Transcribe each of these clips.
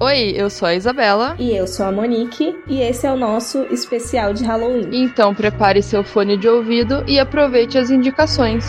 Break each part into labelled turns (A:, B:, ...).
A: Oi, eu sou a Isabela.
B: E eu sou a Monique. E esse é o nosso especial de Halloween.
A: Então prepare seu fone de ouvido e aproveite as indicações.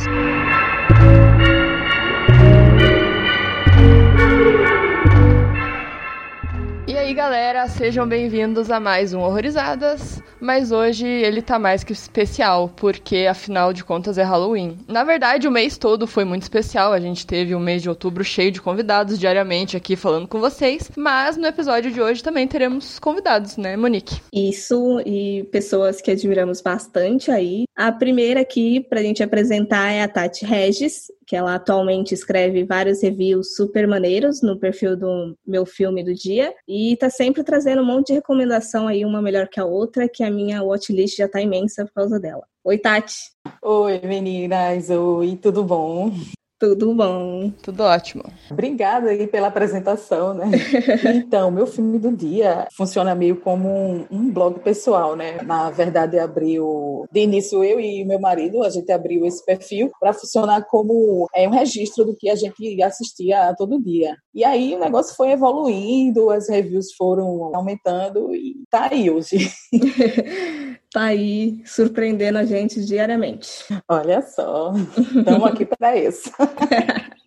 A: E aí, galera, sejam bem-vindos a mais um Horrorizadas. Mas hoje ele tá mais que especial, porque afinal de contas é Halloween. Na verdade, o mês todo foi muito especial. A gente teve um mês de outubro cheio de convidados diariamente aqui falando com vocês. Mas no episódio de hoje também teremos convidados, né, Monique?
B: Isso, e pessoas que admiramos bastante aí. A primeira aqui pra gente apresentar é a Tati Regis, que ela atualmente escreve vários reviews super maneiros no perfil do meu filme do dia e tá sempre trazendo um monte de recomendação aí, uma melhor que a outra, que a minha watchlist já tá imensa por causa dela. Oi, Tati.
C: Oi, meninas. Oi, tudo bom?
B: Tudo bom.
A: Tudo ótimo.
C: Obrigada aí pela apresentação, né? então, meu filme do dia funciona meio como um, um, blog pessoal, né? Na verdade, abriu de início eu e meu marido, a gente abriu esse perfil para funcionar como é um registro do que a gente assistia todo dia. E aí o negócio foi evoluindo, as reviews foram aumentando e tá aí hoje.
B: tá aí surpreendendo a gente diariamente.
C: Olha só, estamos aqui para isso.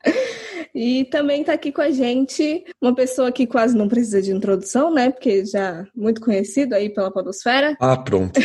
B: E também está aqui com a gente uma pessoa que quase não precisa de introdução, né? Porque já muito conhecido aí pela podosfera.
D: Ah, pronto.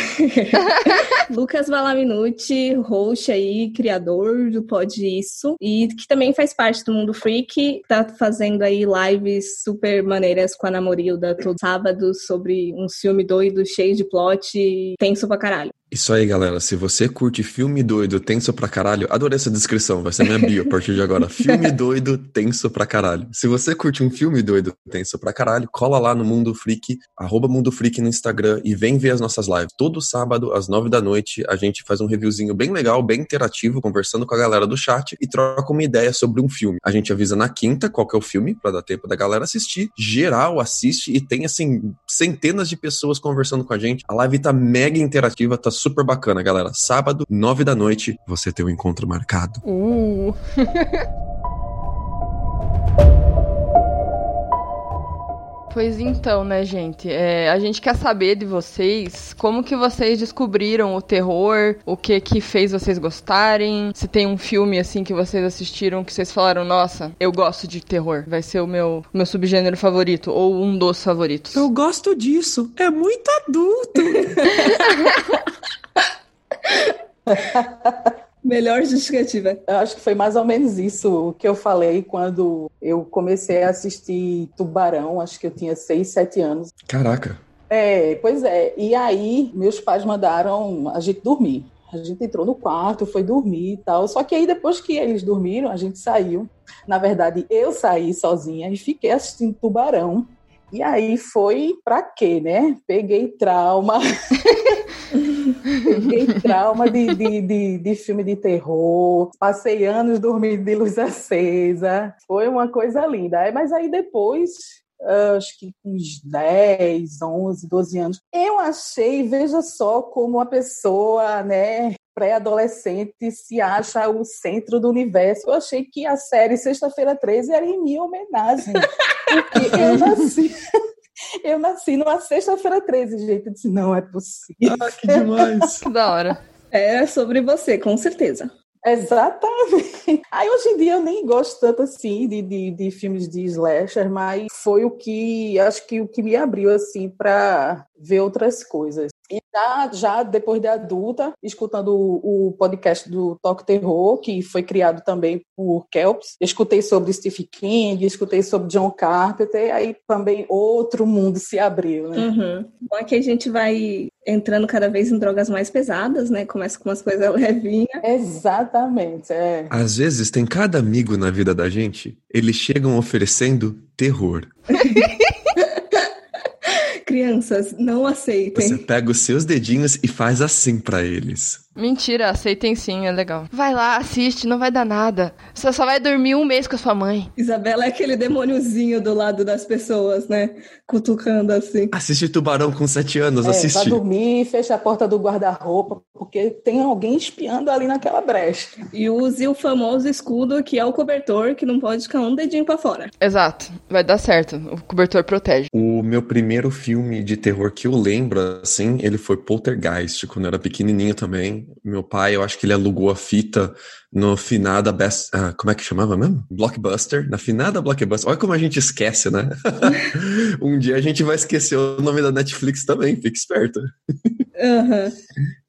B: Lucas Valaminuti, host aí, criador do Pod Isso, e que também faz parte do Mundo Freak, tá fazendo aí lives super maneiras com a Namorilda todo sábado sobre um filme doido, cheio de plot e tenso pra caralho.
D: Isso aí, galera. Se você curte filme doido, tenso pra caralho, adorei essa descrição, vai ser minha bio a partir de agora. Filme doido, tenso pra caralho. Se você curte um filme doido, tenso pra caralho, cola lá no Mundo Freak, arroba Mundo Freak no Instagram e vem ver as nossas lives. Todo sábado, às nove da noite, a gente faz um reviewzinho bem legal, bem interativo, conversando com a galera do chat e troca uma ideia sobre um filme. A gente avisa na quinta qual que é o filme, pra dar tempo da galera assistir. Geral assiste e tem, assim, centenas de pessoas conversando com a gente. A live tá mega interativa, tá super bacana, galera. Sábado, nove da noite, você tem um encontro marcado.
A: Uh. Pois então, né, gente? É, a gente quer saber de vocês como que vocês descobriram o terror, o que que fez vocês gostarem, se tem um filme assim que vocês assistiram que vocês falaram, nossa, eu gosto de terror, vai ser o meu, meu subgênero favorito ou um dos favoritos.
D: Eu gosto disso, é muito adulto.
B: Melhor justificativa.
C: Eu acho que foi mais ou menos isso que eu falei quando eu comecei a assistir Tubarão, acho que eu tinha 6, 7 anos.
D: Caraca.
C: É, pois é. E aí, meus pais mandaram a gente dormir. A gente entrou no quarto, foi dormir e tal. Só que aí, depois que eles dormiram, a gente saiu. Na verdade, eu saí sozinha e fiquei assistindo Tubarão. E aí foi pra quê, né? Peguei trauma. Peguei trauma de, de, de, de, filme de terror, passei anos dormindo de luz acesa, foi uma coisa linda. Mas aí depois, acho que com uns 10, 11, 12 anos, eu achei, veja só como a pessoa, né, pré-adolescente se acha o centro do universo. Eu achei que a série Sexta-feira 13 era em minha homenagem. Porque eu nasci. Eu nasci numa sexta-feira 13, gente. Eu disse, não é possível.
D: Ah, que demais.
A: que da hora.
B: É sobre você, com certeza.
C: Exatamente. Aí hoje em dia eu nem gosto tanto assim de, de, de, filmes de slasher, mas foi o que acho que o que me abriu assim para ver outras coisas. E já, já depois de adulta, escutando o, o, podcast do Toque Terror, que foi criado também por Kelps, escutei sobre Stephen King, escutei sobre John Carpenter, aí também outro mundo se abriu, né?
B: Uhum. Bom, aqui a gente vai entrando cada vez em drogas mais pesadas, né? Começa com umas coisas levinhas.
C: Exatamente, é.
D: Às vezes tem cada amigo na vida da gente, eles chegam oferecendo terror.
B: Crianças, não aceitem.
D: Você pega os seus dedinhos e faz assim para eles.
A: Mentira, aceitem sim, é legal. Vai lá, assiste, não vai dar nada. Você só vai dormir um mês com a sua mãe.
B: Isabela é aquele demôniozinho do lado das pessoas, né? Cutucando assim.
D: Assiste Tubarão com sete anos,
C: É,
D: assiste.
C: vai dormir, fecha a porta do guarda-roupa, porque tem alguém espiando ali naquela brecha.
B: E use o famoso escudo que é o cobertor, que não pode ficar um dedinho pra fora.
A: Exato, vai dar certo. O cobertor protege.
D: O meu primeiro filme de terror que eu lembro, assim, ele foi Poltergeist, quando eu era pequenininho também. Meu pai, eu acho que ele alugou a fita no finada Best... ah, como é que chamava mesmo? Blockbuster. Na finada Blockbuster. Olha como a gente esquece, né? um dia a gente vai esquecer o nome da Netflix também, fique esperto.
B: Aham.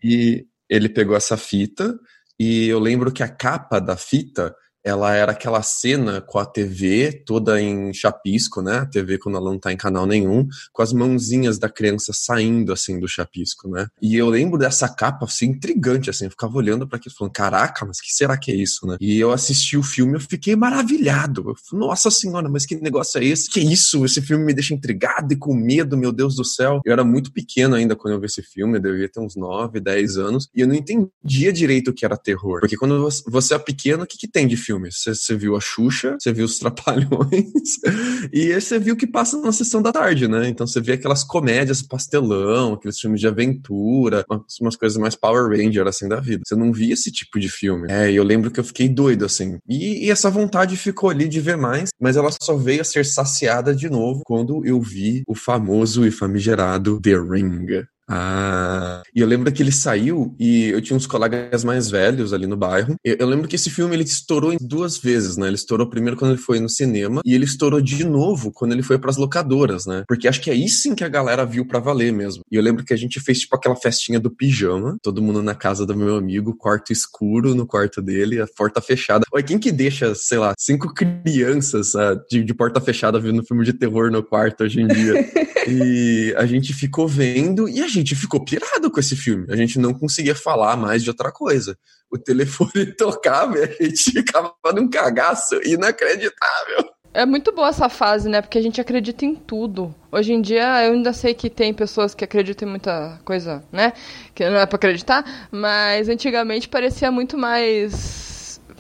D: E ele pegou essa fita e eu lembro que a capa da fita ela era aquela cena com a TV toda em chapisco, né? A TV quando ela não tá em canal nenhum, com as mãozinhas da criança saindo assim do chapisco, né? E eu lembro dessa capa assim intrigante assim, eu ficava olhando para aquilo falando, caraca, mas que será que é isso, né? E eu assisti o filme, eu fiquei maravilhado. Eu falei, Nossa senhora, mas que negócio é esse? Que isso? Esse filme me deixa intrigado e com medo, meu Deus do céu. Eu era muito pequeno ainda quando eu vi esse filme, eu devia ter uns 9, 10 anos, e eu não entendia direito o que era terror. Porque quando você- é pequeno, o que, que tem de filme? Você, viu a Xuxa, você viu os Trapalhões, e você viu o que passa na sessão da tarde, né? Então você vê aquelas comédias pastelão, aqueles filmes de aventura, umas, umas coisas mais Power Ranger, assim, da vida. Você não via esse tipo de filme. É, e eu lembro que eu fiquei doido, assim. E, e essa vontade ficou ali de ver mais, mas ela só veio a ser saciada de novo quando eu vi o famoso e famigerado The Ring. Ah, e eu lembro que ele saiu e eu tinha uns colegas mais velhos ali no bairro. Eu, eu lembro que esse filme ele estourou em duas vezes, né? Ele estourou primeiro quando ele foi no cinema e ele estourou de novo quando ele foi pras locadoras, né? Porque acho que é aí sim que a galera viu pra valer mesmo. E eu lembro que a gente fez tipo aquela festinha do pijama, todo mundo na casa do meu amigo, quarto escuro no quarto dele, a porta fechada. Oi, quem que deixa, sei lá, cinco crianças ah, de, de porta fechada vendo filme de terror no quarto hoje em dia? E a gente ficou vendo e a gente ficou pirado com esse filme. A gente não conseguia falar mais de outra coisa. O telefone tocava e a gente ficava num cagaço inacreditável.
A: É muito boa essa fase, né? Porque a gente acredita em tudo. Hoje em dia, eu ainda sei que tem pessoas que acreditam em muita coisa, né? Que não é pra acreditar. Mas antigamente parecia muito mais.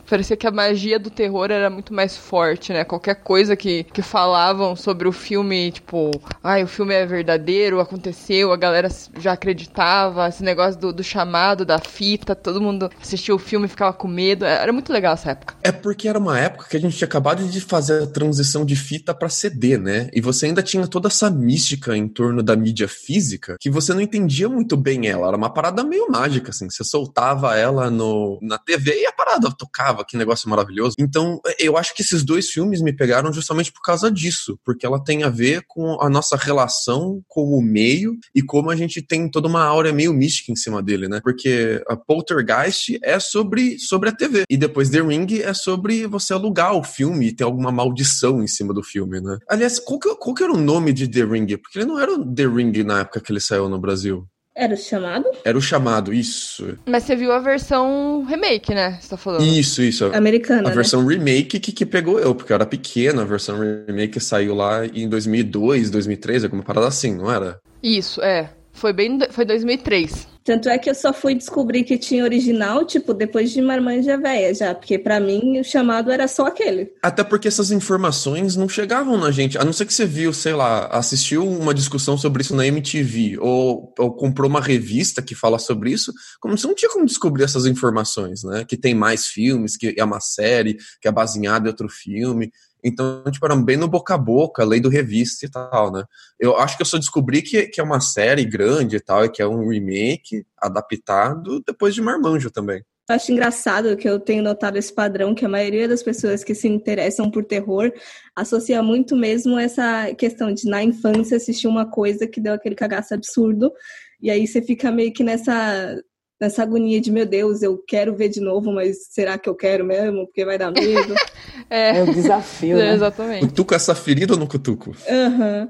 A: Parecia que a magia do terror era muito mais forte, né? Qualquer coisa que, que falavam sobre o filme, tipo, ai, o filme é verdadeiro, aconteceu, a galera já acreditava, esse negócio do, do chamado, da fita, todo mundo assistia o filme e ficava com medo. Era muito legal essa época.
D: É porque era uma época que a gente tinha acabado de fazer a transição de fita pra CD, né? E você ainda tinha toda essa mística em torno da mídia física que você não entendia muito bem ela. Era uma parada meio mágica, assim. Você soltava ela no, na TV e a parada tocava, que negócio maravilhoso. Então, eu acho que esses dois filmes me pegaram justamente por causa disso, porque ela tem a ver com a nossa relação com o meio e como a gente tem toda uma aura meio mística em cima dele, né? Porque a Poltergeist é sobre, sobre a TV. E depois The Ring é sobre você alugar o filme e ter alguma maldição em cima do filme, né? Aliás, qual que, qual que era o nome de The Ring? Porque ele não era o The Ring na época que ele saiu no Brasil.
B: Era o chamado?
D: Era o chamado, isso.
A: Mas você viu a versão remake, né? Você tá falando.
D: Isso, isso.
B: Americana,
D: A
B: né?
D: versão remake que, que pegou eu, porque eu era pequena, a versão remake saiu lá em 2002, 2003, alguma parada assim, não era?
A: Isso, é. Foi bem. Foi 2003.
B: Tanto é que eu só fui descobrir que tinha original, tipo, depois de Marmanja Véia já. Porque pra mim o chamado era só aquele.
D: Até porque essas informações não chegavam na gente. A não ser que você viu, sei lá, assistiu uma discussão sobre isso na MTV ou, ou comprou uma revista que fala sobre isso, como você não tinha como descobrir essas informações, né? Que tem mais filmes, que é uma série, que é baseada em outro filme. Então, tipo, era bem no boca a boca, lendo revista e tal, né? Eu acho que eu só descobri que, que é uma série grande e tal, e que é um remake adaptado depois de Marmanjo também.
B: Eu acho engraçado que eu tenho notado esse padrão que a maioria das pessoas que se interessam por terror associa muito mesmo essa questão de na infância assistir uma coisa que deu aquele cagaço absurdo e aí você fica meio que nessa nessa agonia de meu Deus, eu quero ver de novo, mas será que eu quero mesmo? Porque vai dar medo.
A: É,
C: É o desafio,
A: é,
C: né?
A: exatamente.
D: Cutuca essa ferida ou não cutuco?
B: Aham.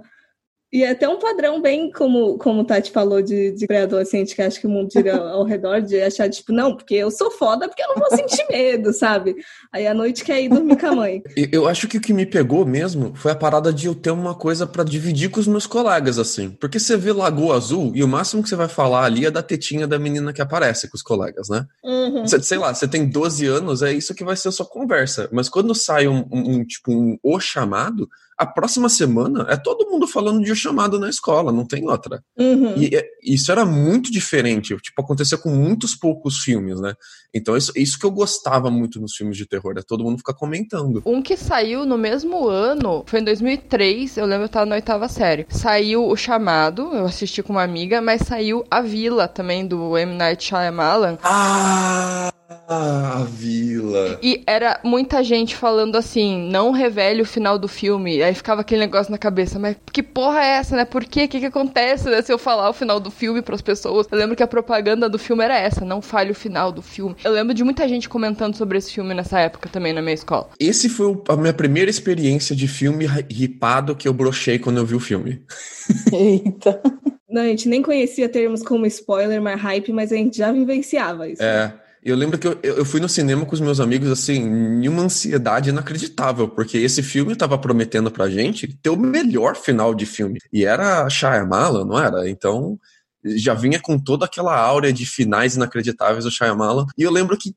B: E é até um padrão bem como, como o Tati falou de, de pré-adolescente, que acho que o mundo gira ao redor, de achar, tipo, não, porque eu sou foda, porque eu não vou sentir medo, sabe? Aí à noite quer ir dormir com a mãe.
D: Eu acho que o que me pegou mesmo foi a parada de eu ter uma coisa para dividir com os meus colegas, assim. Porque você vê Lagoa Azul e o máximo que você vai falar ali é da tetinha da menina que aparece com os colegas, né? Uhum. Sei lá, você tem 12 anos, é isso que vai ser a sua conversa. Mas quando sai um, um, um tipo, um O chamado, a próxima semana é todo mundo falando de O Chamado na escola, não tem outra. Uhum. E, e isso era muito diferente, tipo, acontecia com muitos poucos filmes, né? Então isso, isso que eu gostava muito nos filmes de terror, é todo mundo ficar comentando.
A: Um que saiu no mesmo ano, foi em 2003, eu lembro que eu tava na oitava série. Saiu O Chamado, eu assisti com uma amiga, mas saiu A Vila também, do M. Night Shyamalan.
D: Ah! Ah, a vila.
A: E era muita gente falando assim, não revele o final do filme. Aí ficava aquele negócio na cabeça, mas que porra é essa, né? Por quê? O que, que acontece né, se eu falar o final do filme para as pessoas? Eu lembro que a propaganda do filme era essa, não fale o final do filme. Eu lembro de muita gente comentando sobre esse filme nessa época também na minha escola.
D: Esse foi a minha primeira experiência de filme ripado que eu brochei quando eu vi o filme.
B: Eita. Não, a gente nem conhecia termos como spoiler, mais hype, mas a gente já vivenciava isso.
D: É. Eu lembro que eu, eu fui no cinema com os meus amigos, assim, em uma ansiedade inacreditável, porque esse filme estava prometendo pra gente ter o melhor final de filme. E era Shyamalan, não era? Então, já vinha com toda aquela áurea de finais inacreditáveis do Shyamalan. E eu lembro que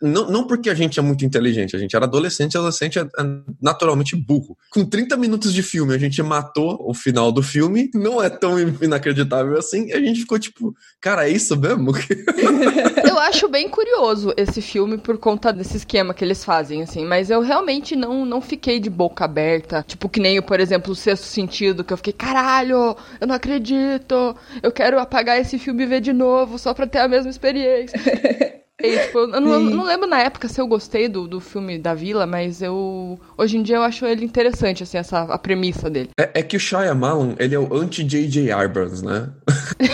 D: não, não porque a gente é muito inteligente, a gente era adolescente, adolescente é, é naturalmente burro. Com 30 minutos de filme, a gente matou o final do filme, não é tão inacreditável assim, e a gente ficou tipo, cara, é isso mesmo?
A: eu acho bem curioso esse filme por conta desse esquema que eles fazem, assim, mas eu realmente não, não fiquei de boca aberta, tipo que nem, por exemplo, o Sexto Sentido, que eu fiquei, caralho, eu não acredito, eu quero apagar esse filme e ver de novo, só pra ter a mesma experiência. E, tipo, eu não, não, lembro na época se eu gostei do, do filme da Vila, mas eu. Hoje em dia eu acho ele interessante, assim, essa, a premissa dele.
D: É, é que o Shyamalan, ele é o anti-J.J. Abrams, né?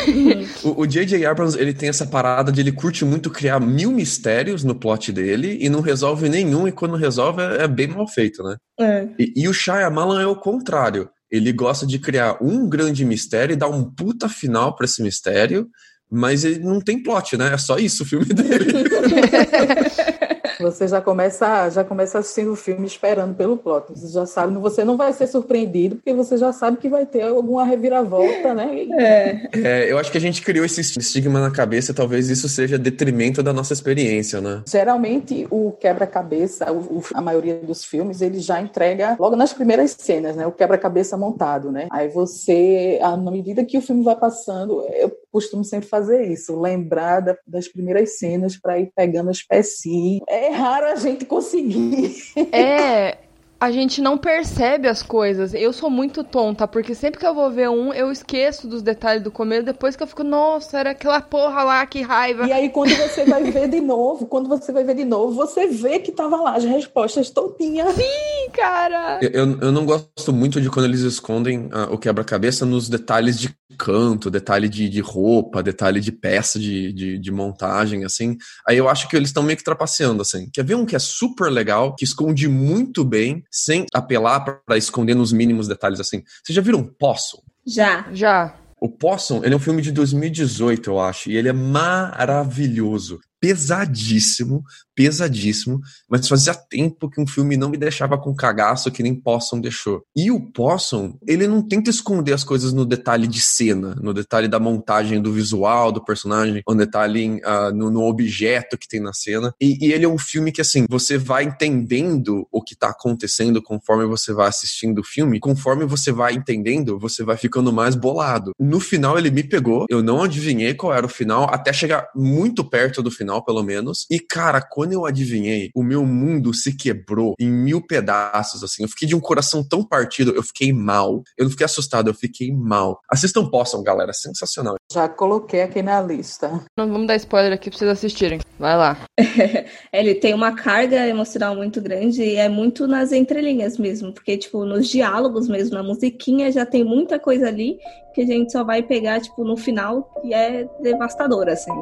D: o J.J. Abrams, ele tem essa parada de ele curte muito criar mil mistérios no plot dele e não resolve nenhum, e quando resolve é, é bem mal feito, né? É. E, e o Shyamalan é o contrário. Ele gosta de criar um grande mistério e dar um puta final para esse mistério mas ele não tem plot, né? É só isso o filme dele.
C: Você já começa, já começa assistindo o filme esperando pelo plot. Você já sabe, você não vai ser surpreendido, porque você já sabe que vai ter alguma reviravolta, né?
D: É. é eu acho que a gente criou esse estigma na cabeça, talvez isso seja detrimento da nossa experiência, né?
C: Geralmente, o quebra-cabeça, a maioria dos filmes, ele já entrega logo nas primeiras cenas, né? O quebra-cabeça montado, né? Aí você, à medida que o filme vai passando, eu costumo sempre fazer isso, lembrar das primeiras cenas para ir pegando as pecinhas. É raro a gente conseguir.
A: É, a gente não percebe as coisas. Eu sou muito tonta, porque sempre que eu vou ver um, eu esqueço dos detalhes do começo, depois que eu fico, nossa, era aquela porra lá, que raiva.
C: E aí, quando você vai ver de novo, quando você vai ver de novo, você vê que tava lá as respostas todinhas.
A: Sim, cara!
D: Eu, eu, eu não gosto muito de quando eles escondem uh, o quebra-cabeça nos detalhes de canto, detalhe de, de roupa, detalhe de peça de, de, de montagem, assim. Aí eu acho que eles estão meio que trapaceando, assim. Quer ver um que é super legal, que esconde muito bem, sem apelar para esconder nos mínimos detalhes, assim. Vocês já viram Possum?
B: Já.
A: Já.
D: O Possum, ele é um filme de 2018, eu acho, e ele é maravilhoso pesadíssimo, pesadíssimo, mas fazia tempo que um filme não me deixava com cagaço que nem Possum deixou. E o Possum, ele não tenta esconder as coisas no detalhe de cena, no detalhe da montagem do visual do personagem, no detalhe uh, no, no, objeto que tem na cena. E, e, ele é um filme que, assim, você vai entendendo o que tá acontecendo conforme você vai assistindo o filme, conforme você vai entendendo, você vai ficando mais bolado. No final, ele me pegou, eu não adivinhei qual era o final, até chegar muito perto do final final, pelo menos. E, cara, quando eu adivinhei, o meu mundo se quebrou em mil pedaços, assim. Eu fiquei de um coração tão partido, eu fiquei mal. Eu não fiquei assustado, eu fiquei mal. Assistam Possum, galera, sensacional.
C: Já coloquei aqui na lista.
A: Não vamos dar spoiler aqui pra vocês assistirem. Vai lá.
B: Ele tem uma carga emocional muito grande e é muito nas entrelinhas mesmo, porque, tipo, nos diálogos mesmo, na musiquinha já tem muita coisa ali que a gente só vai pegar, tipo, no final e é devastador, assim.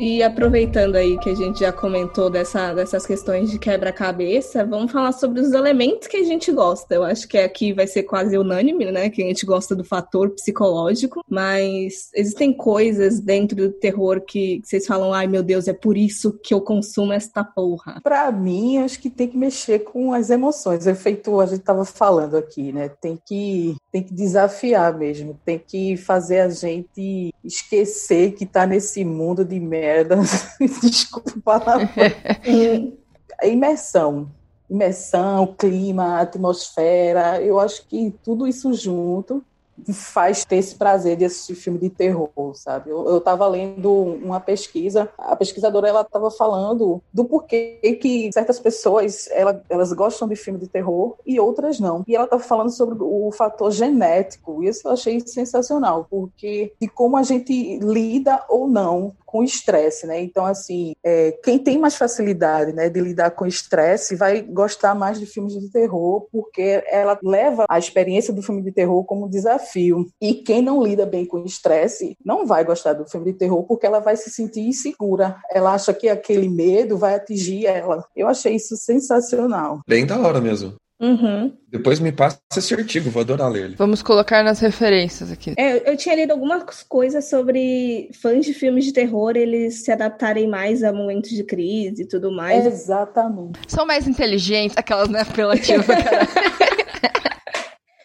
B: E aproveitando aí que a gente já comentou dessa, dessas questões de quebra-cabeça, vamos falar sobre os elementos que a gente gosta. Eu acho que aqui vai ser quase unânime, né? Que a gente gosta do fator psicológico, mas existem coisas dentro do terror que vocês falam, ai meu Deus, é por isso que eu consumo esta porra.
C: Pra mim, acho que tem que mexer com as emoções. É feito, a gente tava falando aqui, né? Tem que, tem que desafiar mesmo, tem que fazer a gente esquecer que tá nesse mundo de merda. Desculpa o palavrão. imersão. Imersão, clima, atmosfera. Eu acho que tudo isso junto faz ter esse prazer de assistir filme de terror, sabe? Eu estava lendo uma pesquisa, a pesquisadora ela estava falando do porquê que certas pessoas ela, elas gostam de filme de terror e outras não. E ela estava falando sobre o fator genético. Isso eu achei sensacional, porque de como a gente lida ou não com estresse, né? Então, assim, é, quem tem mais facilidade né, de lidar com estresse vai gostar mais de filmes de terror, porque ela leva a experiência do filme de terror como desafio. E quem não lida bem com estresse não vai gostar do filme de terror, porque ela vai se sentir insegura. Ela acha que aquele medo vai atingir ela. Eu achei isso sensacional.
D: Bem da hora mesmo.
B: Uhum.
D: Depois me passa esse artigo, vou adorar ler ele.
A: Vamos colocar nas referências aqui.
B: É, eu tinha lido algumas coisas sobre fãs de filmes de terror, eles se adaptarem mais a momentos de crise e tudo mais.
C: Exatamente.
A: São mais inteligentes, aquelas, né, apelativas.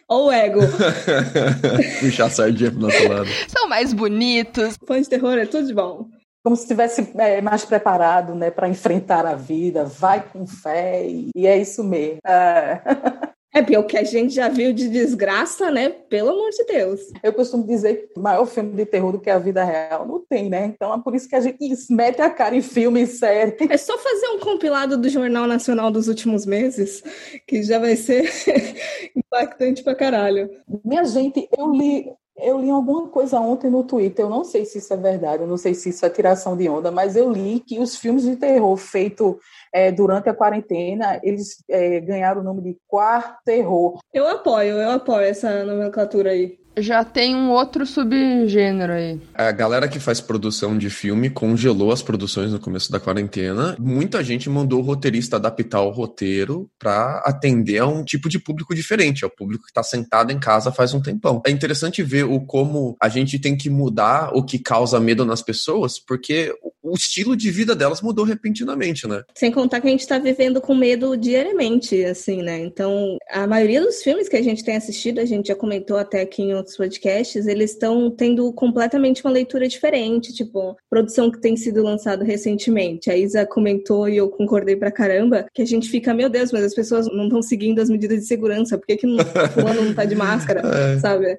B: Ou o ego.
D: Puxar a sardinha pro nosso lado.
A: São mais bonitos.
B: Fãs de terror é tudo de bom
C: como se estivesse é, mais preparado né, para enfrentar a vida, vai com fé, e, e é isso mesmo. É.
B: É, porque o que a gente já viu de desgraça, né? Pelo amor de Deus.
C: Eu costumo dizer que o maior filme de terror do que a vida real não tem, né? Então é por isso que a gente mete a cara em filme e série.
B: É só fazer um compilado do Jornal Nacional dos últimos meses, que já vai ser impactante pra caralho.
C: Minha gente, eu li eu li alguma coisa ontem no Twitter, eu não sei se isso é verdade, eu não sei se isso é tiração de onda, mas eu li que os filmes de terror feitos é, durante a quarentena, eles é, ganharam o nome de quarterror.
B: Eu apoio, eu apoio essa nomenclatura aí
A: já tem um outro subgênero aí.
D: A galera que faz produção de filme congelou as produções no começo da quarentena. Muita gente mandou o roteirista adaptar o roteiro para atender a um tipo de público diferente, é o público que está sentado em casa faz um tempão. É interessante ver o como a gente tem que mudar o que causa medo nas pessoas, porque o estilo de vida delas mudou repentinamente, né?
B: Sem contar que a gente está vivendo com medo diariamente, assim, né? Então, a maioria dos filmes que a gente tem assistido, a gente já comentou até aqui em outros podcasts, eles estão tendo completamente uma leitura diferente, tipo, produção que tem sido lançado recentemente. A Isa comentou e eu concordei pra caramba, que a gente fica, meu Deus, mas as pessoas não estão seguindo as medidas de segurança, por que, que não, fulano não tá de máscara, é. sabe?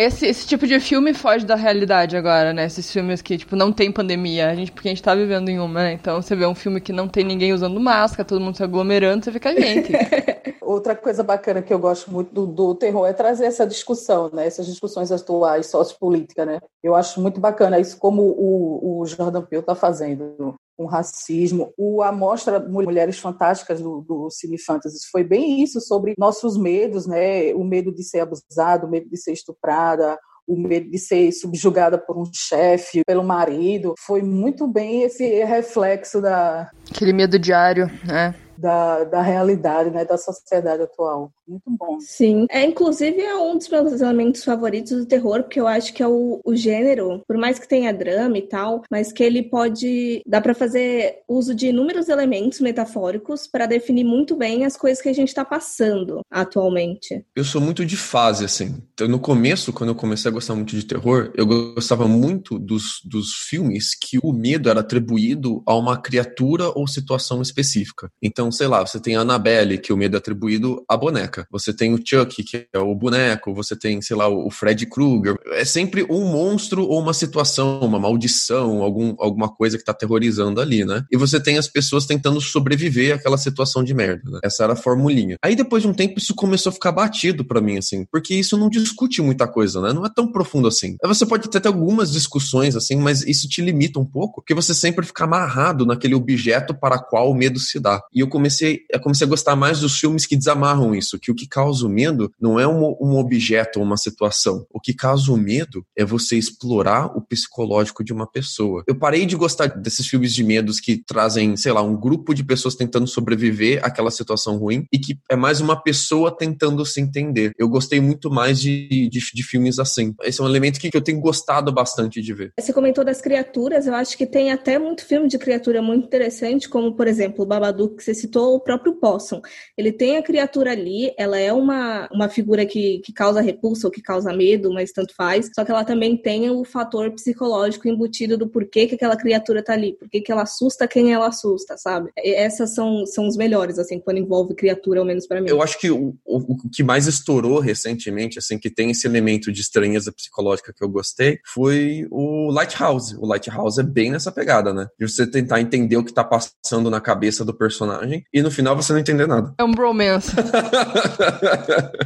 A: Esse, esse tipo de filme foge da realidade agora, né? Esses filmes que, tipo, não tem pandemia, a gente, porque a gente tá vivendo em uma, né? Então você vê um filme que não tem ninguém usando máscara, todo mundo se aglomerando, você fica, gente.
C: Outra coisa bacana que eu gosto muito do, do, terror é trazer essa discussão, né? Essas discussões atuais, sociopolítica, né? Eu acho muito bacana isso como o, o Jordan Peele tá fazendo com racismo. O, a mostra Mulheres Fantásticas do, do Cine Fantasy foi bem isso, sobre nossos medos, né? O medo de ser abusado, o medo de ser estuprada, o medo de ser subjugada por um chefe, pelo marido. Foi muito bem esse reflexo da.
A: Aquele medo diário, né?
C: da, da realidade, né, da sociedade atual. Muito bom.
B: Sim. É, inclusive, é um dos meus elementos favoritos do terror, porque eu acho que é o, o gênero, por mais que tenha drama e tal, mas que ele pode. dá para fazer uso de inúmeros elementos metafóricos para definir muito bem as coisas que a gente está passando atualmente.
D: Eu sou muito de fase, assim. Então, no começo, quando eu comecei a gostar muito de terror, eu gostava muito dos, dos filmes que o medo era atribuído a uma criatura ou situação específica. Então, então, sei lá, você tem a Annabelle, que o medo é atribuído à boneca. Você tem o Chuck, que é o boneco. Você tem, sei lá, o Fred Krueger. É sempre um monstro ou uma situação, uma maldição, algum, alguma coisa que tá aterrorizando ali, né? E você tem as pessoas tentando sobreviver àquela situação de merda, né? Essa era a formulinha. Aí, depois de um tempo, isso começou a ficar batido para mim, assim, porque isso não discute muita coisa, né? Não é tão profundo assim. Você pode ter até algumas discussões, assim, mas isso te limita um pouco, porque você sempre fica amarrado naquele objeto para qual o medo se dá. E eu comecei, eu comecei a gostar mais dos filmes que desamarram isso, que que o que causa o medo não é um, um objeto ou uma situação. O que causa o medo é você explorar o psicológico de uma pessoa. Eu parei de gostar desses filmes de medos que trazem, sei lá, um grupo de pessoas tentando sobreviver àquela situação ruim e que é mais uma pessoa tentando se entender. Eu gostei muito mais de, de, de filmes assim. Esse é um elemento que, que eu tenho gostado bastante de ver.
B: Você comentou das criaturas, eu acho que tem até muito filme de criatura muito interessante, como, por exemplo, o Babadook, que você citou, o próprio Possum. Ele tem a criatura ali, ela é uma, uma figura que, que causa repulsa ou que causa medo, mas tanto faz, só que ela também tem o fator psicológico embutido do porquê que aquela criatura tá ali, porquê que ela assusta quem ela assusta, sabe? E essas são, são os melhores, assim, quando envolve criatura, ao menos para mim.
D: Eu acho que o, o, o que mais estourou recentemente, assim, que tem esse elemento de estranheza psicológica que eu gostei, foi o Lighthouse. O Lighthouse é bem nessa pegada, né? De você tentar entender o que tá passando na cabeça do personagem e no final você não entender nada.
A: É um bromance.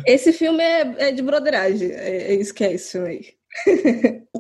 B: Esse filme é, é de broderagem. É, é isso que é isso aí.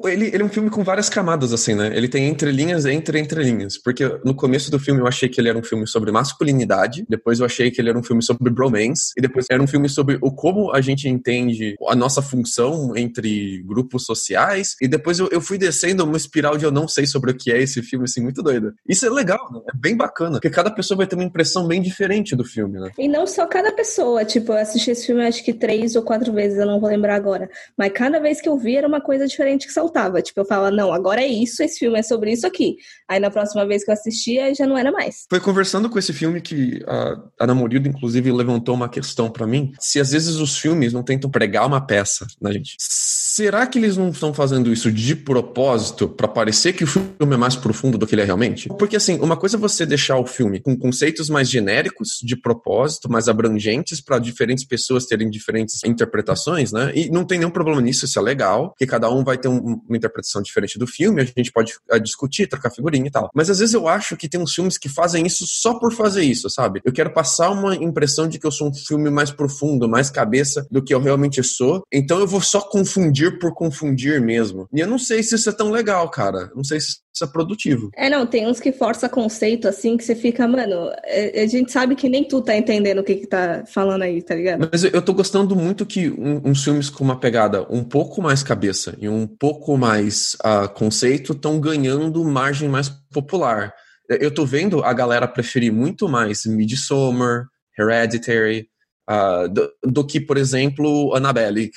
D: Ele, ele é um filme com várias camadas, assim, né? Ele tem entrelinhas entre entrelinhas. Porque no começo do filme eu achei que ele era um filme sobre masculinidade, depois eu achei que ele era um filme sobre bromance, e depois era um filme sobre o como a gente entende a nossa função entre grupos sociais, e depois eu, eu fui descendo uma espiral de eu não sei sobre o que é esse filme, assim, muito doida. Isso é legal, né? É bem bacana, porque cada pessoa vai ter uma impressão bem diferente do filme, né?
B: E não só cada pessoa, tipo, eu assisti esse filme acho que três ou quatro vezes, eu não vou lembrar agora, mas cada vez que eu vi era uma coisa diferente que saltava. Tipo, eu falava, não, agora é isso, esse filme é sobre isso aqui. Aí na próxima vez que eu assistia, já não era mais.
D: Foi conversando com esse filme que a Ana Murilo, inclusive, levantou uma questão para mim. Se às vezes os filmes não tentam pregar uma peça na gente. Será que eles não estão fazendo isso de propósito para parecer que o filme é mais profundo do que ele é realmente? Porque assim, uma coisa é você deixar o filme com conceitos mais genéricos, de propósito, mais abrangentes para diferentes pessoas terem diferentes interpretações, né? E não tem nenhum problema nisso, isso é legal, que cada um vai ter um, uma interpretação diferente do filme, a gente pode uh, discutir, trocar figurinha e tal. Mas às vezes eu acho que tem uns filmes que fazem isso só por fazer isso, sabe? Eu quero passar uma impressão de que eu sou um filme mais profundo, mais cabeça do que eu realmente sou, então eu vou só confundir por confundir mesmo. E eu não sei se isso é tão legal, cara. Não sei se isso é produtivo.
B: É, não, tem uns que força conceito assim que você fica, mano, é, a gente sabe que nem tu tá entendendo o que que tá falando aí, tá ligado?
D: Mas eu tô gostando muito que um, uns filmes com uma pegada um pouco mais cabeça e um pouco mais uh, conceito estão ganhando margem mais popular. Eu tô vendo a galera preferir muito mais Midsommar, Hereditary, uh, do, do, que, por exemplo, Annabelle,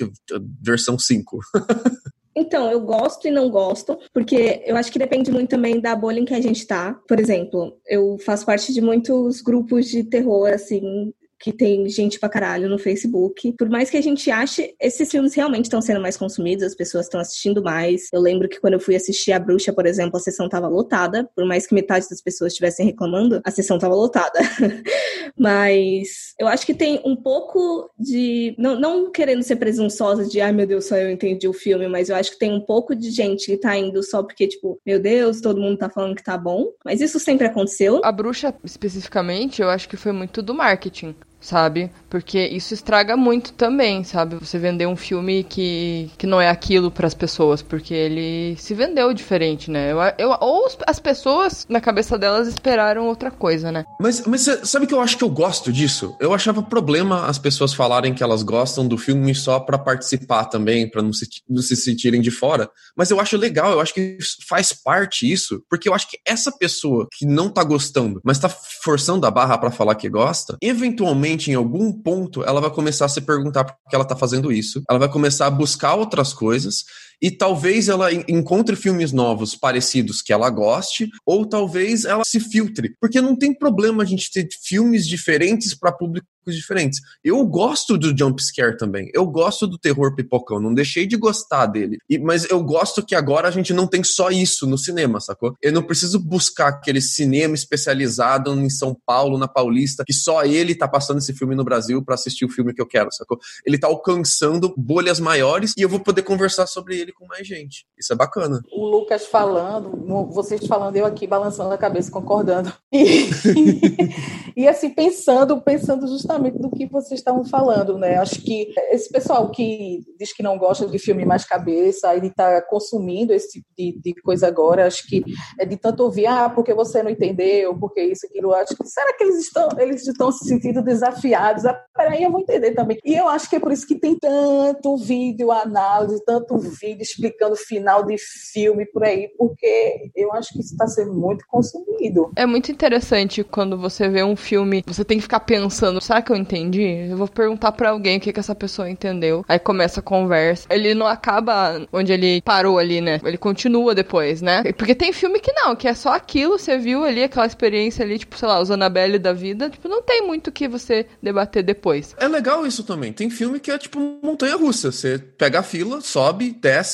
D: versão 5.
B: Então, eu gosto e não gosto, porque eu acho que depende muito também da bolha em que a gente tá. Por exemplo, eu faço parte de muitos grupos de terror, assim, que tem gente pra caralho no Facebook. Por mais que a gente ache, esses filmes realmente estão sendo mais consumidos, as pessoas estão assistindo mais. Eu lembro que quando eu fui assistir A Bruxa, por exemplo, a sessão tava lotada. Por mais que metade das pessoas estivessem reclamando, a sessão tava lotada. Mas eu acho que tem um pouco de. Não, não querendo ser presunçosa de, ai meu Deus, só eu entendi o filme, mas eu acho que tem um pouco de gente que tá indo só porque, tipo, meu Deus, todo mundo tá falando que tá bom. Mas isso sempre aconteceu.
A: A bruxa, especificamente, eu acho que foi muito do marketing sabe? Porque isso estraga muito também, sabe? Você vender um filme que, que não é aquilo para as pessoas, porque ele se vendeu diferente, né? Eu, eu, ou as pessoas, na cabeça delas, esperaram outra coisa, né?
D: Mas, mas sabe que eu acho que eu gosto disso? Eu achava problema as pessoas falarem que elas gostam do filme só para participar também, para não se, não se sentirem de fora. Mas eu acho legal, eu acho que faz parte isso, porque eu acho que essa pessoa que não tá gostando, mas tá forçando a barra para falar que gosta, eventualmente em algum ponto, ela vai começar a se perguntar por que ela está fazendo isso. Ela vai começar a buscar outras coisas e talvez ela encontre filmes novos parecidos que ela goste, ou talvez ela se filtre, porque não tem problema a gente ter filmes diferentes para públicos diferentes. Eu gosto do jump scare também. Eu gosto do terror pipocão, não deixei de gostar dele. E, mas eu gosto que agora a gente não tem só isso no cinema, sacou? Eu não preciso buscar aquele cinema especializado em São Paulo, na Paulista, que só ele tá passando esse filme no Brasil para assistir o filme que eu quero, sacou? Ele tá alcançando bolhas maiores e eu vou poder conversar sobre ele com mais gente. Isso é bacana.
C: O Lucas falando, vocês falando, eu aqui balançando a cabeça, concordando. E, e assim, pensando, pensando justamente do que vocês estavam falando, né? Acho que esse pessoal que diz que não gosta de filme mais cabeça, ele está consumindo esse tipo de, de, coisa agora, acho que é de tanto ouvir, ah, porque você não entendeu, porque isso, aquilo, acho que será que eles estão, eles estão se sentindo desafiados a peraí, eu vou entender também. E eu acho que é por isso que tem tanto vídeo análise, tanto vídeo explicando o final de filme por aí, porque eu acho que isso está sendo muito consumido.
A: É muito interessante quando você vê um filme, você tem que ficar pensando, será que eu entendi? Eu vou perguntar para alguém o que, que essa pessoa entendeu. Aí começa a conversa. Ele não acaba onde ele parou ali, né? Ele continua depois, né? Porque tem filme que não, que é só aquilo, você viu ali aquela experiência ali, tipo, sei lá, os Annabelle da vida, tipo, não tem muito o que você debater depois.
D: É legal isso também. Tem filme que é tipo montanha russa. Você pega a fila, sobe, desce,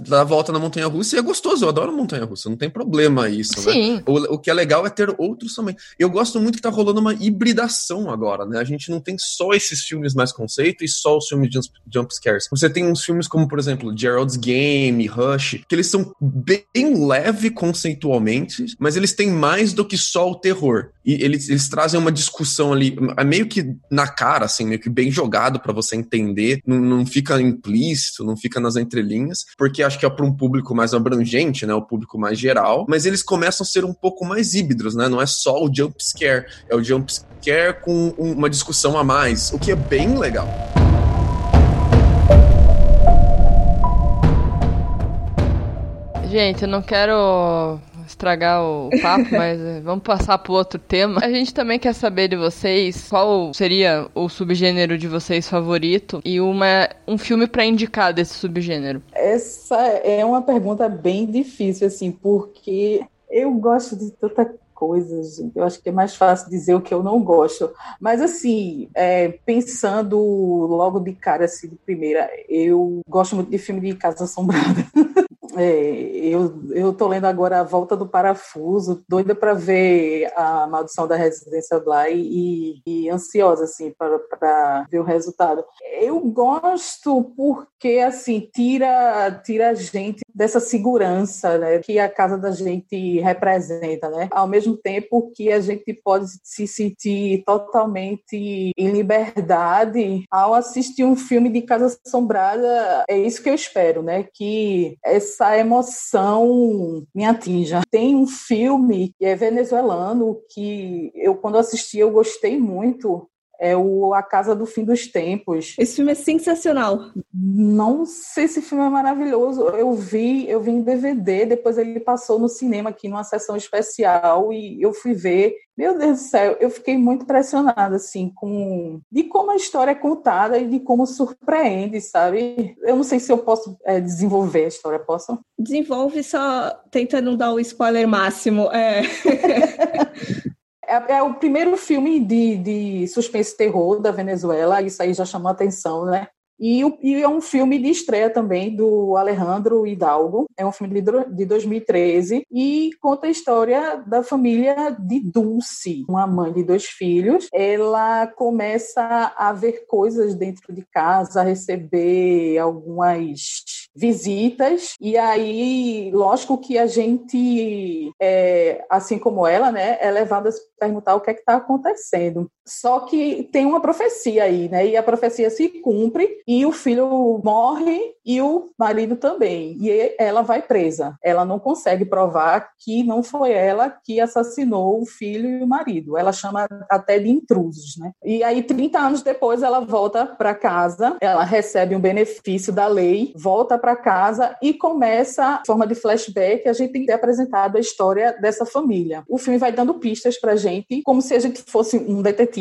D: dá a volta na montanha russa e é gostoso. Eu adoro montanha russa, não tem problema isso, né?
A: Sim.
D: né? O, o que é legal é ter outros também. Eu gosto muito que tá rolando uma hibridação agora, né? A gente não tem só esses filmes mais conceito e só os filmes de jump, jump scares. Você tem uns filmes como, por exemplo, Gerald's Game, Rush, que eles são bem leve conceitualmente, mas eles têm mais do que só o terror. E eles, eles trazem uma discussão ali, é meio que na cara, assim, meio que bem jogado para você entender, não, não fica implícito, não fica nas entrelinhas, porque acho que é para um público mais abrangente, né, o público mais geral, mas eles começam a ser um pouco mais híbridos, né, não é só o jump scare, é o jump scare com uma discussão a mais, o que é bem legal.
A: Gente, eu não quero estragar o papo, mas eh, vamos passar para outro tema. A gente também quer saber de vocês qual seria o subgênero de vocês favorito e uma, um filme para indicar desse subgênero.
C: Essa é uma pergunta bem difícil, assim, porque eu gosto de tanta coisas. Eu acho que é mais fácil dizer o que eu não gosto. Mas, assim, é, pensando logo de cara, assim, de primeira, eu gosto muito de filme de Casa Assombrada. É, eu, eu tô lendo agora A Volta do Parafuso, doida para ver a Maldição da Residência Bly e, e ansiosa, assim, para ver o resultado. Eu gosto porque, assim, tira, tira a gente dessa segurança né, que a casa da gente representa, né? Ao mesmo tempo que a gente pode se sentir totalmente em liberdade ao assistir um filme de Casa Assombrada, é isso que eu espero, né? Que essa emoção me atinja. Tem um filme que é venezuelano que eu quando assisti eu gostei muito, é o A Casa do Fim dos Tempos.
B: Esse filme é sensacional.
C: Não sei se filme é maravilhoso. Eu vi, eu vi em DVD, depois ele passou no cinema aqui numa sessão especial e eu fui ver. Meu Deus do céu, eu fiquei muito impressionada assim com de como a história é contada e de como surpreende, sabe? Eu não sei se eu posso é, desenvolver a história, posso?
B: Desenvolve só tenta não dar o spoiler máximo. É.
C: É, é, o primeiro filme de, de suspense terror da Venezuela, isso aí já chamou a atenção, né? E, e, é um filme de estreia também do Alejandro Hidalgo. É um filme de, de 2013 e conta a história da família de Dulce, uma mãe de dois filhos. Ela começa a ver coisas dentro de casa, a receber algumas visitas e aí, lógico que a gente, é, assim como ela, né, é levada a se perguntar o que é que está acontecendo. Só que tem uma profecia aí, né? E a profecia se cumpre e o filho morre e o marido também. E ela vai presa. Ela não consegue provar que não foi ela que assassinou o filho e o marido. Ela chama até de intrusos, né? E aí 30 anos depois ela volta para casa, ela recebe um benefício da lei, volta para casa e começa, em forma de flashback, a gente tem que ter apresentado a história dessa família. O filme vai dando pistas pra gente, como se a gente fosse um detetive,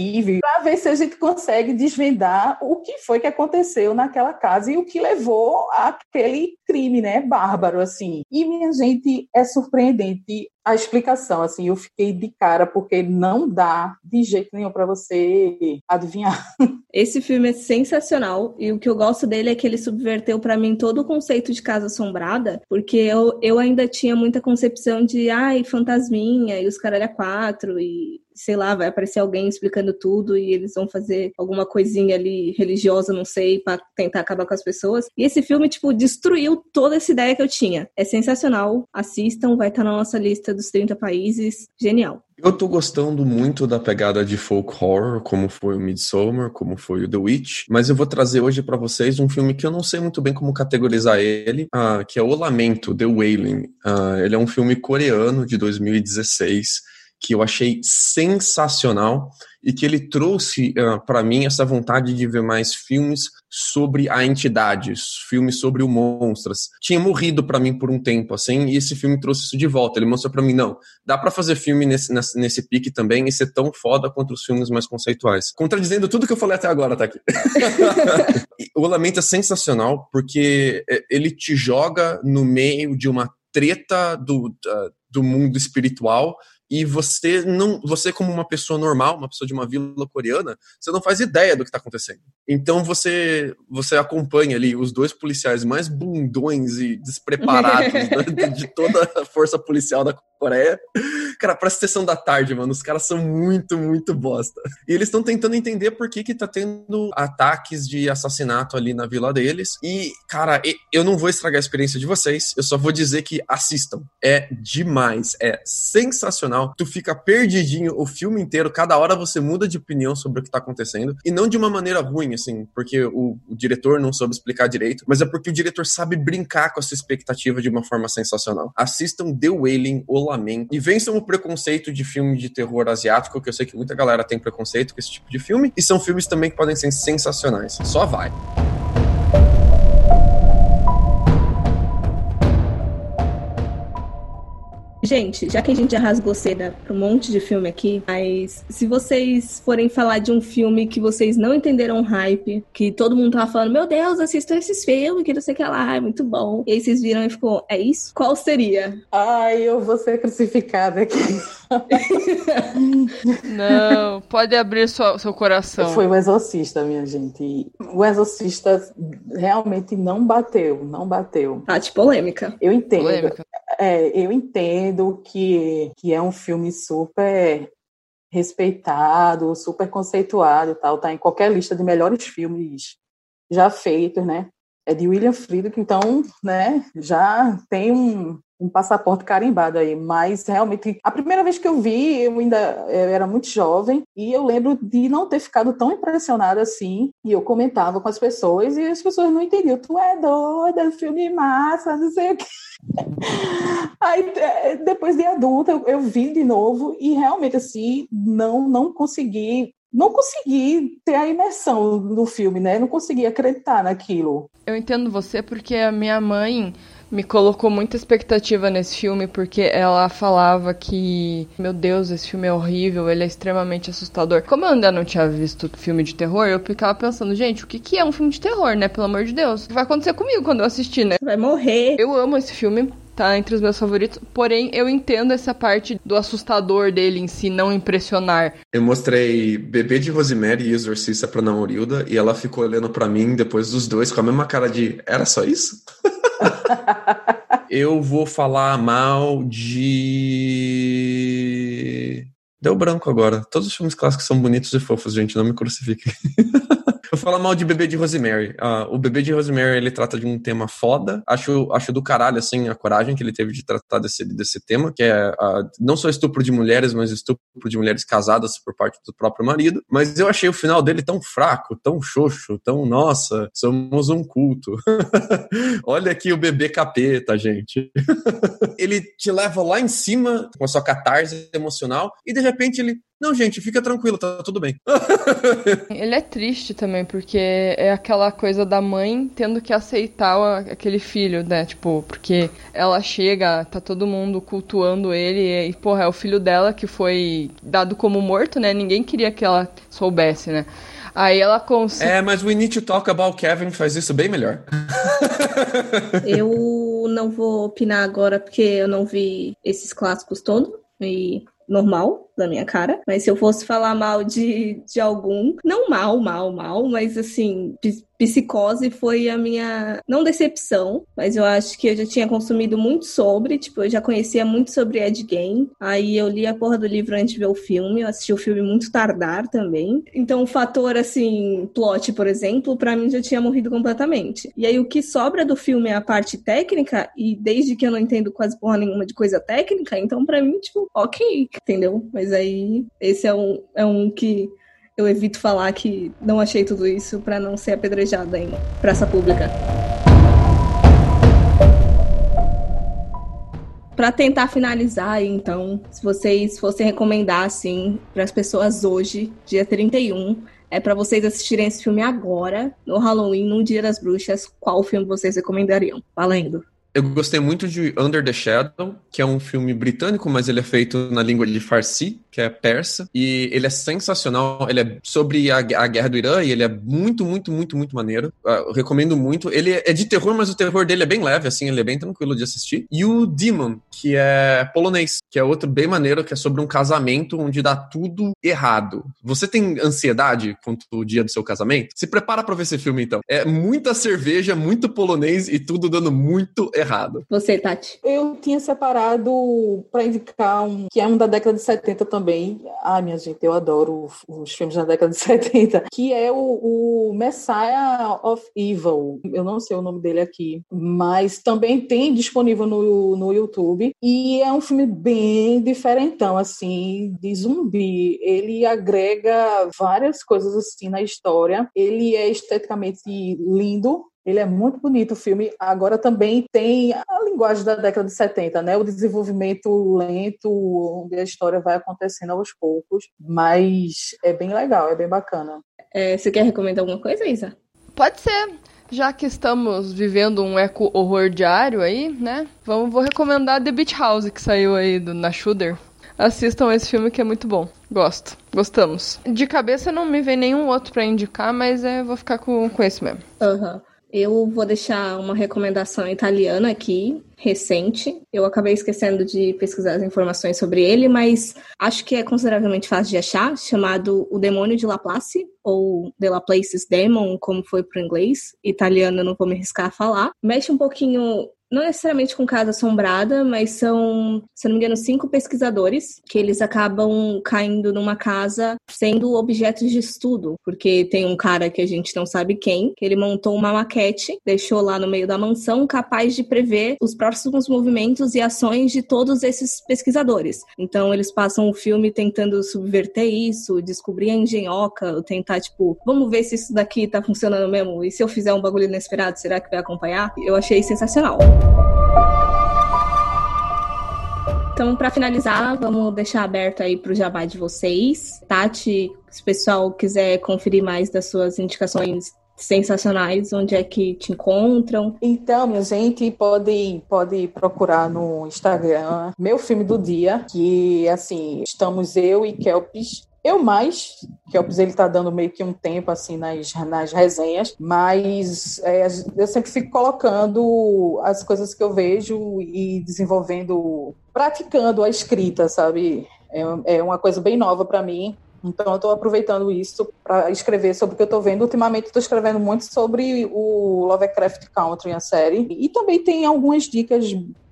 C: para ver se a gente consegue desvendar o que foi que aconteceu naquela casa e o que levou àquele crime, né, bárbaro, assim. E, minha gente, é surpreendente a explicação, assim, eu fiquei de cara porque não dá de jeito nenhum para você adivinhar.
B: Esse filme é sensacional e o que eu gosto dele é que ele subverteu para mim todo o conceito de casa assombrada, porque eu, eu ainda tinha muita concepção de ai, fantasminha e os caralho a quatro e sei lá, vai aparecer alguém explicando tudo e eles vão fazer alguma coisinha ali religiosa, não sei, para tentar acabar com as pessoas. E esse filme, tipo, destruiu toda essa ideia que eu tinha. É sensacional, assistam, vai estar na nossa lista dos 30 países, genial.
D: Eu tô gostando muito da pegada de folk horror, como foi o Midsommar, como foi o The Witch, mas eu vou trazer hoje para vocês um filme que eu não sei muito bem como categorizar ele, uh, que é O Lamento, The Wailing. Uh, ele é um filme coreano de 2016 que eu achei sensacional e que ele trouxe uh, para mim essa vontade de ver mais filmes sobre a entidade, filmes sobre o monstros. Tinha morrido para mim por um tempo, assim, e esse filme trouxe isso de volta. Ele mostrou para mim, não, dá para fazer filme nesse, nesse, nesse, pique também e ser tão foda quanto os filmes mais conceituais. Contradizendo tudo que eu falei até agora, tá aqui. o Lamento é sensacional porque é, ele te joga no meio de uma treta do, do mundo espiritual e você não, você como uma pessoa normal, uma pessoa de uma vila coreana, você não faz ideia do que está acontecendo. Então você você acompanha ali os dois policiais mais bundões e despreparados de toda a força policial da Coreia. Cara, parece sessão da tarde, mano. Os caras são muito, muito bosta. E eles estão tentando entender por que que tá tendo ataques de assassinato ali na vila deles. E, cara, eu não vou estragar a experiência de vocês. Eu só vou dizer que assistam. É demais. É sensacional. Tu fica perdidinho o filme inteiro. Cada hora você muda de opinião sobre o que tá acontecendo. E não de uma maneira ruim, assim, porque o, o diretor não soube explicar direito, mas é porque o diretor sabe brincar com essa expectativa de uma forma sensacional. Assistam The Wailing, o Lamento, e vençam o preconceito de filme de terror asiático, que eu sei que muita galera tem preconceito com esse tipo de filme, e são filmes também que podem ser sensacionais. Só vai.
B: Gente, já que a gente já rasgou seda pra um monte de filme aqui, mas se vocês forem falar de um filme que vocês não entenderam o hype, que todo mundo tava falando, meu Deus, assistam esses filmes, que não sei o que lá, é muito bom. E aí vocês viram e ficou, é isso? Qual seria?
C: Ai, eu vou ser crucificada aqui.
A: não, pode abrir sua, seu coração.
C: Foi o Exorcista, minha gente. O Exorcista realmente não bateu, não bateu.
B: Ah, de polêmica.
C: Eu entendo. Polêmica. É, eu entendo que, que é um filme super respeitado, super conceituado tal, tá em qualquer lista de melhores filmes já feitos, né? É de William Friedkin, então, né, já tem um, um passaporte carimbado aí, mas realmente a primeira vez que eu vi, eu ainda eu era muito jovem e eu lembro de não ter ficado tão impressionada assim. E eu comentava com as pessoas e as pessoas não entendiam. Tu é doida, filme massa, não sei o que. Aí é, depois de adulta eu, eu vi de novo e realmente assim não não consegui não consegui ter a imersão no filme, né? Não consegui acreditar naquilo.
A: Eu entendo você porque a minha mãe me colocou muita expectativa nesse filme porque ela falava que, meu Deus, esse filme é horrível, ele é extremamente assustador. Como eu ainda não tinha visto filme de terror, eu ficava pensando, gente, o que, que é um filme de terror, né? Pelo amor de Deus. O que vai acontecer comigo quando eu assistir, né?
B: Vai morrer.
A: Eu amo esse filme, tá entre os meus favoritos. Porém, eu entendo essa parte do assustador dele em si, não impressionar.
D: Eu mostrei Bebê de Rosemary e Exorcista pra Namorilda e ela ficou olhando para mim depois dos dois com a mesma cara de: era só isso? Eu vou falar mal de. Deu branco agora. Todos os filmes clássicos são bonitos e fofos, gente. Não me crucifique. Eu falo mal de Bebê de Rosemary. Uh, o Bebê de Rosemary, ele trata de um tema foda. Acho, acho do caralho, assim, a coragem que ele teve de tratar desse, desse tema, que é uh, não só estupro de mulheres, mas estupro de mulheres casadas por parte do próprio marido. Mas eu achei o final dele tão fraco, tão xoxo, tão, nossa, somos um culto. Olha aqui o bebê capeta, gente. ele te leva lá em cima com a sua catarse emocional e de repente ele não, gente, fica tranquilo, tá tudo bem.
A: Ele é triste também, porque é aquela coisa da mãe tendo que aceitar aquele filho, né? Tipo, porque ela chega, tá todo mundo cultuando ele, e, porra, é o filho dela que foi dado como morto, né? Ninguém queria que ela soubesse, né? Aí ela consegue.
D: É, mas We Need to Talk About Kevin faz isso bem melhor.
B: eu não vou opinar agora porque eu não vi esses clássicos todos. E normal da minha cara, mas se eu fosse falar mal de, de algum, não mal, mal, mal, mas assim, Psicose foi a minha, não decepção, mas eu acho que eu já tinha consumido muito sobre, tipo, eu já conhecia muito sobre Ed Gein, aí eu li a porra do livro antes de ver o filme, eu assisti o filme muito tardar também, então o fator, assim, plot, por exemplo, para mim já tinha morrido completamente. E aí o que sobra do filme é a parte técnica, e desde que eu não entendo quase porra nenhuma de coisa técnica, então para mim, tipo, ok, entendeu? Mas aí esse é um, é um que eu evito falar que não achei tudo isso para não ser apedrejada em praça pública. Para tentar finalizar, então, se vocês fossem recomendar assim para as pessoas hoje, dia 31, é para vocês assistirem esse filme agora, no Halloween, no Dia das Bruxas, qual filme vocês recomendariam? Valendo.
D: Eu gostei muito de Under the Shadow, que é um filme britânico, mas ele é feito na língua de Farsi, que é persa, e ele é sensacional. Ele é sobre a, a guerra do Irã e ele é muito, muito, muito, muito maneiro. Uh, eu recomendo muito. Ele é de terror, mas o terror dele é bem leve, assim, ele é bem tranquilo de assistir. E o Demon, que é polonês, que é outro bem maneiro, que é sobre um casamento onde dá tudo errado. Você tem ansiedade quanto o dia do seu casamento? Se prepara para ver esse filme, então. É muita cerveja, muito polonês e tudo dando muito errado errado.
B: Você, Tati?
C: Eu tinha separado para indicar um que é um da década de 70 também. Ai, minha gente, eu adoro os filmes da década de 70, que é o, o Messiah of Evil. Eu não sei o nome dele aqui, mas também tem disponível no, no YouTube. E é um filme bem diferentão, assim, de zumbi. Ele agrega várias coisas assim na história. Ele é esteticamente lindo, ele é muito bonito o filme. Agora também tem a linguagem da década de 70, né? O desenvolvimento lento, onde a história vai acontecendo aos poucos. Mas é bem legal, é bem bacana.
B: É, você quer recomendar alguma coisa, Isa?
A: Pode ser. Já que estamos vivendo um eco-horror diário aí, né? Vamos, vou recomendar The Beach House, que saiu aí do, na Shudder. Assistam esse filme que é muito bom. Gosto. Gostamos. De cabeça não me vem nenhum outro para indicar, mas é, vou ficar com, com esse mesmo.
B: Aham. Uhum. Eu vou deixar uma recomendação italiana aqui, recente. Eu acabei esquecendo de pesquisar as informações sobre ele, mas acho que é consideravelmente fácil de achar, chamado O Demônio de Laplace, ou The Laplace's Demon, como foi para o inglês. Italiano não vou me arriscar a falar. Mexe um pouquinho não necessariamente com Casa Assombrada, mas são, se não me engano, cinco pesquisadores que eles acabam caindo numa casa sendo objetos de estudo, porque tem um cara que a gente não sabe quem, que ele montou uma maquete, deixou lá no meio da mansão, capaz de prever os próximos movimentos e ações de todos esses pesquisadores. Então eles passam o filme tentando subverter isso, descobrir a engenhoca, tentar, tipo, vamos ver se isso daqui tá funcionando mesmo, e se eu fizer um bagulho inesperado, será que vai acompanhar? Eu achei sensacional. Então, para finalizar, vamos deixar aberto aí para o jabá de vocês. Tati, se o pessoal quiser conferir mais das suas indicações sensacionais, onde é que te encontram?
C: Então, minha gente, pode, pode procurar no Instagram meu filme do dia, que assim, estamos eu e Kelpis eu mais, que o ele está dando meio que um tempo assim nas, nas resenhas, mas é, eu sempre fico colocando as coisas que eu vejo e desenvolvendo, praticando a escrita, sabe? É, é uma coisa bem nova para mim. Então, eu estou aproveitando isso para escrever sobre o que eu estou vendo. Ultimamente, estou escrevendo muito sobre o Lovecraft Country, a série. E também tem algumas dicas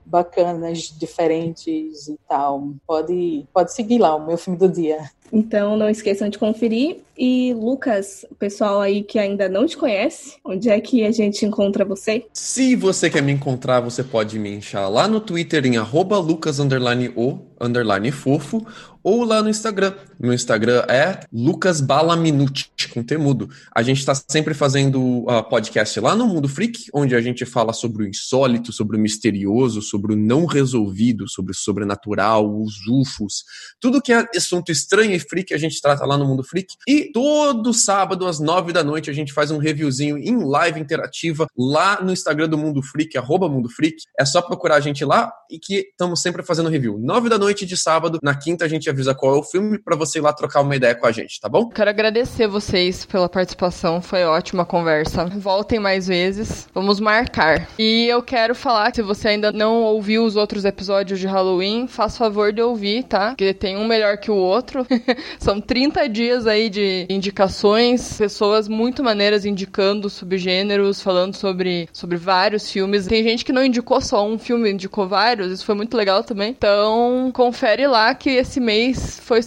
C: bacanas, diferentes e tal. Pode, pode seguir lá, o meu filme do dia.
B: Então não esqueçam de conferir. E Lucas, o pessoal aí que ainda não te conhece, onde é que a gente encontra você?
D: Se você quer me encontrar, você pode me enxar lá no Twitter em arroba lucas underline o underline fofo ou lá no Instagram. Meu Instagram é Lucas Balaminute, com temudo. A gente está sempre fazendo uh, podcast lá no Mundo Freak, onde a gente fala sobre o insólito, sobre o misterioso, sobre o não resolvido, sobre o sobrenatural, os UFOs, tudo que é assunto estranho e freak a gente trata lá no Mundo Freak. E todo sábado às nove da noite a gente faz um reviewzinho em live interativa lá no Instagram do Mundo Freak, arroba Mundo Freak. É só procurar a gente lá e que estamos sempre fazendo review. Nove da noite de sábado, na quinta a gente avisa qual é o filme para você ir lá trocar uma ideia com a gente, tá bom?
A: Quero agradecer vocês pela participação, foi ótima conversa. Voltem mais vezes, vamos marcar. E eu quero falar se você ainda não ouviu os outros episódios de Halloween, faz favor de ouvir, tá? Porque tem um melhor que o outro. São 30 dias aí de indicações, pessoas muito maneiras indicando subgêneros, falando sobre, sobre vários filmes. Tem gente que não indicou só um filme, indicou vários, isso foi muito legal também. Então, confere lá que esse mês foi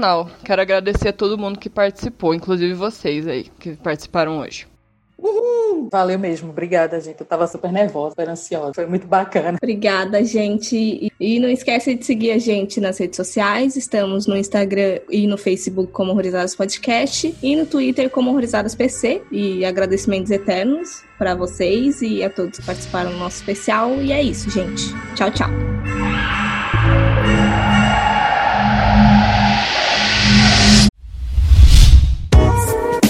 A: sensacional. Quero agradecer a todo mundo que participou, inclusive vocês aí que participaram hoje.
C: Uhul! Valeu mesmo, obrigada, gente. Eu tava super nervosa, super ansiosa. Foi muito bacana.
B: Obrigada, gente. E não esquece de seguir a gente nas redes sociais. Estamos no Instagram e no Facebook como Horrorizadas Podcast e no Twitter como Horrorizadas PC. E agradecimentos eternos para vocês e a todos que participaram do nosso especial. E é isso, gente. Tchau, tchau.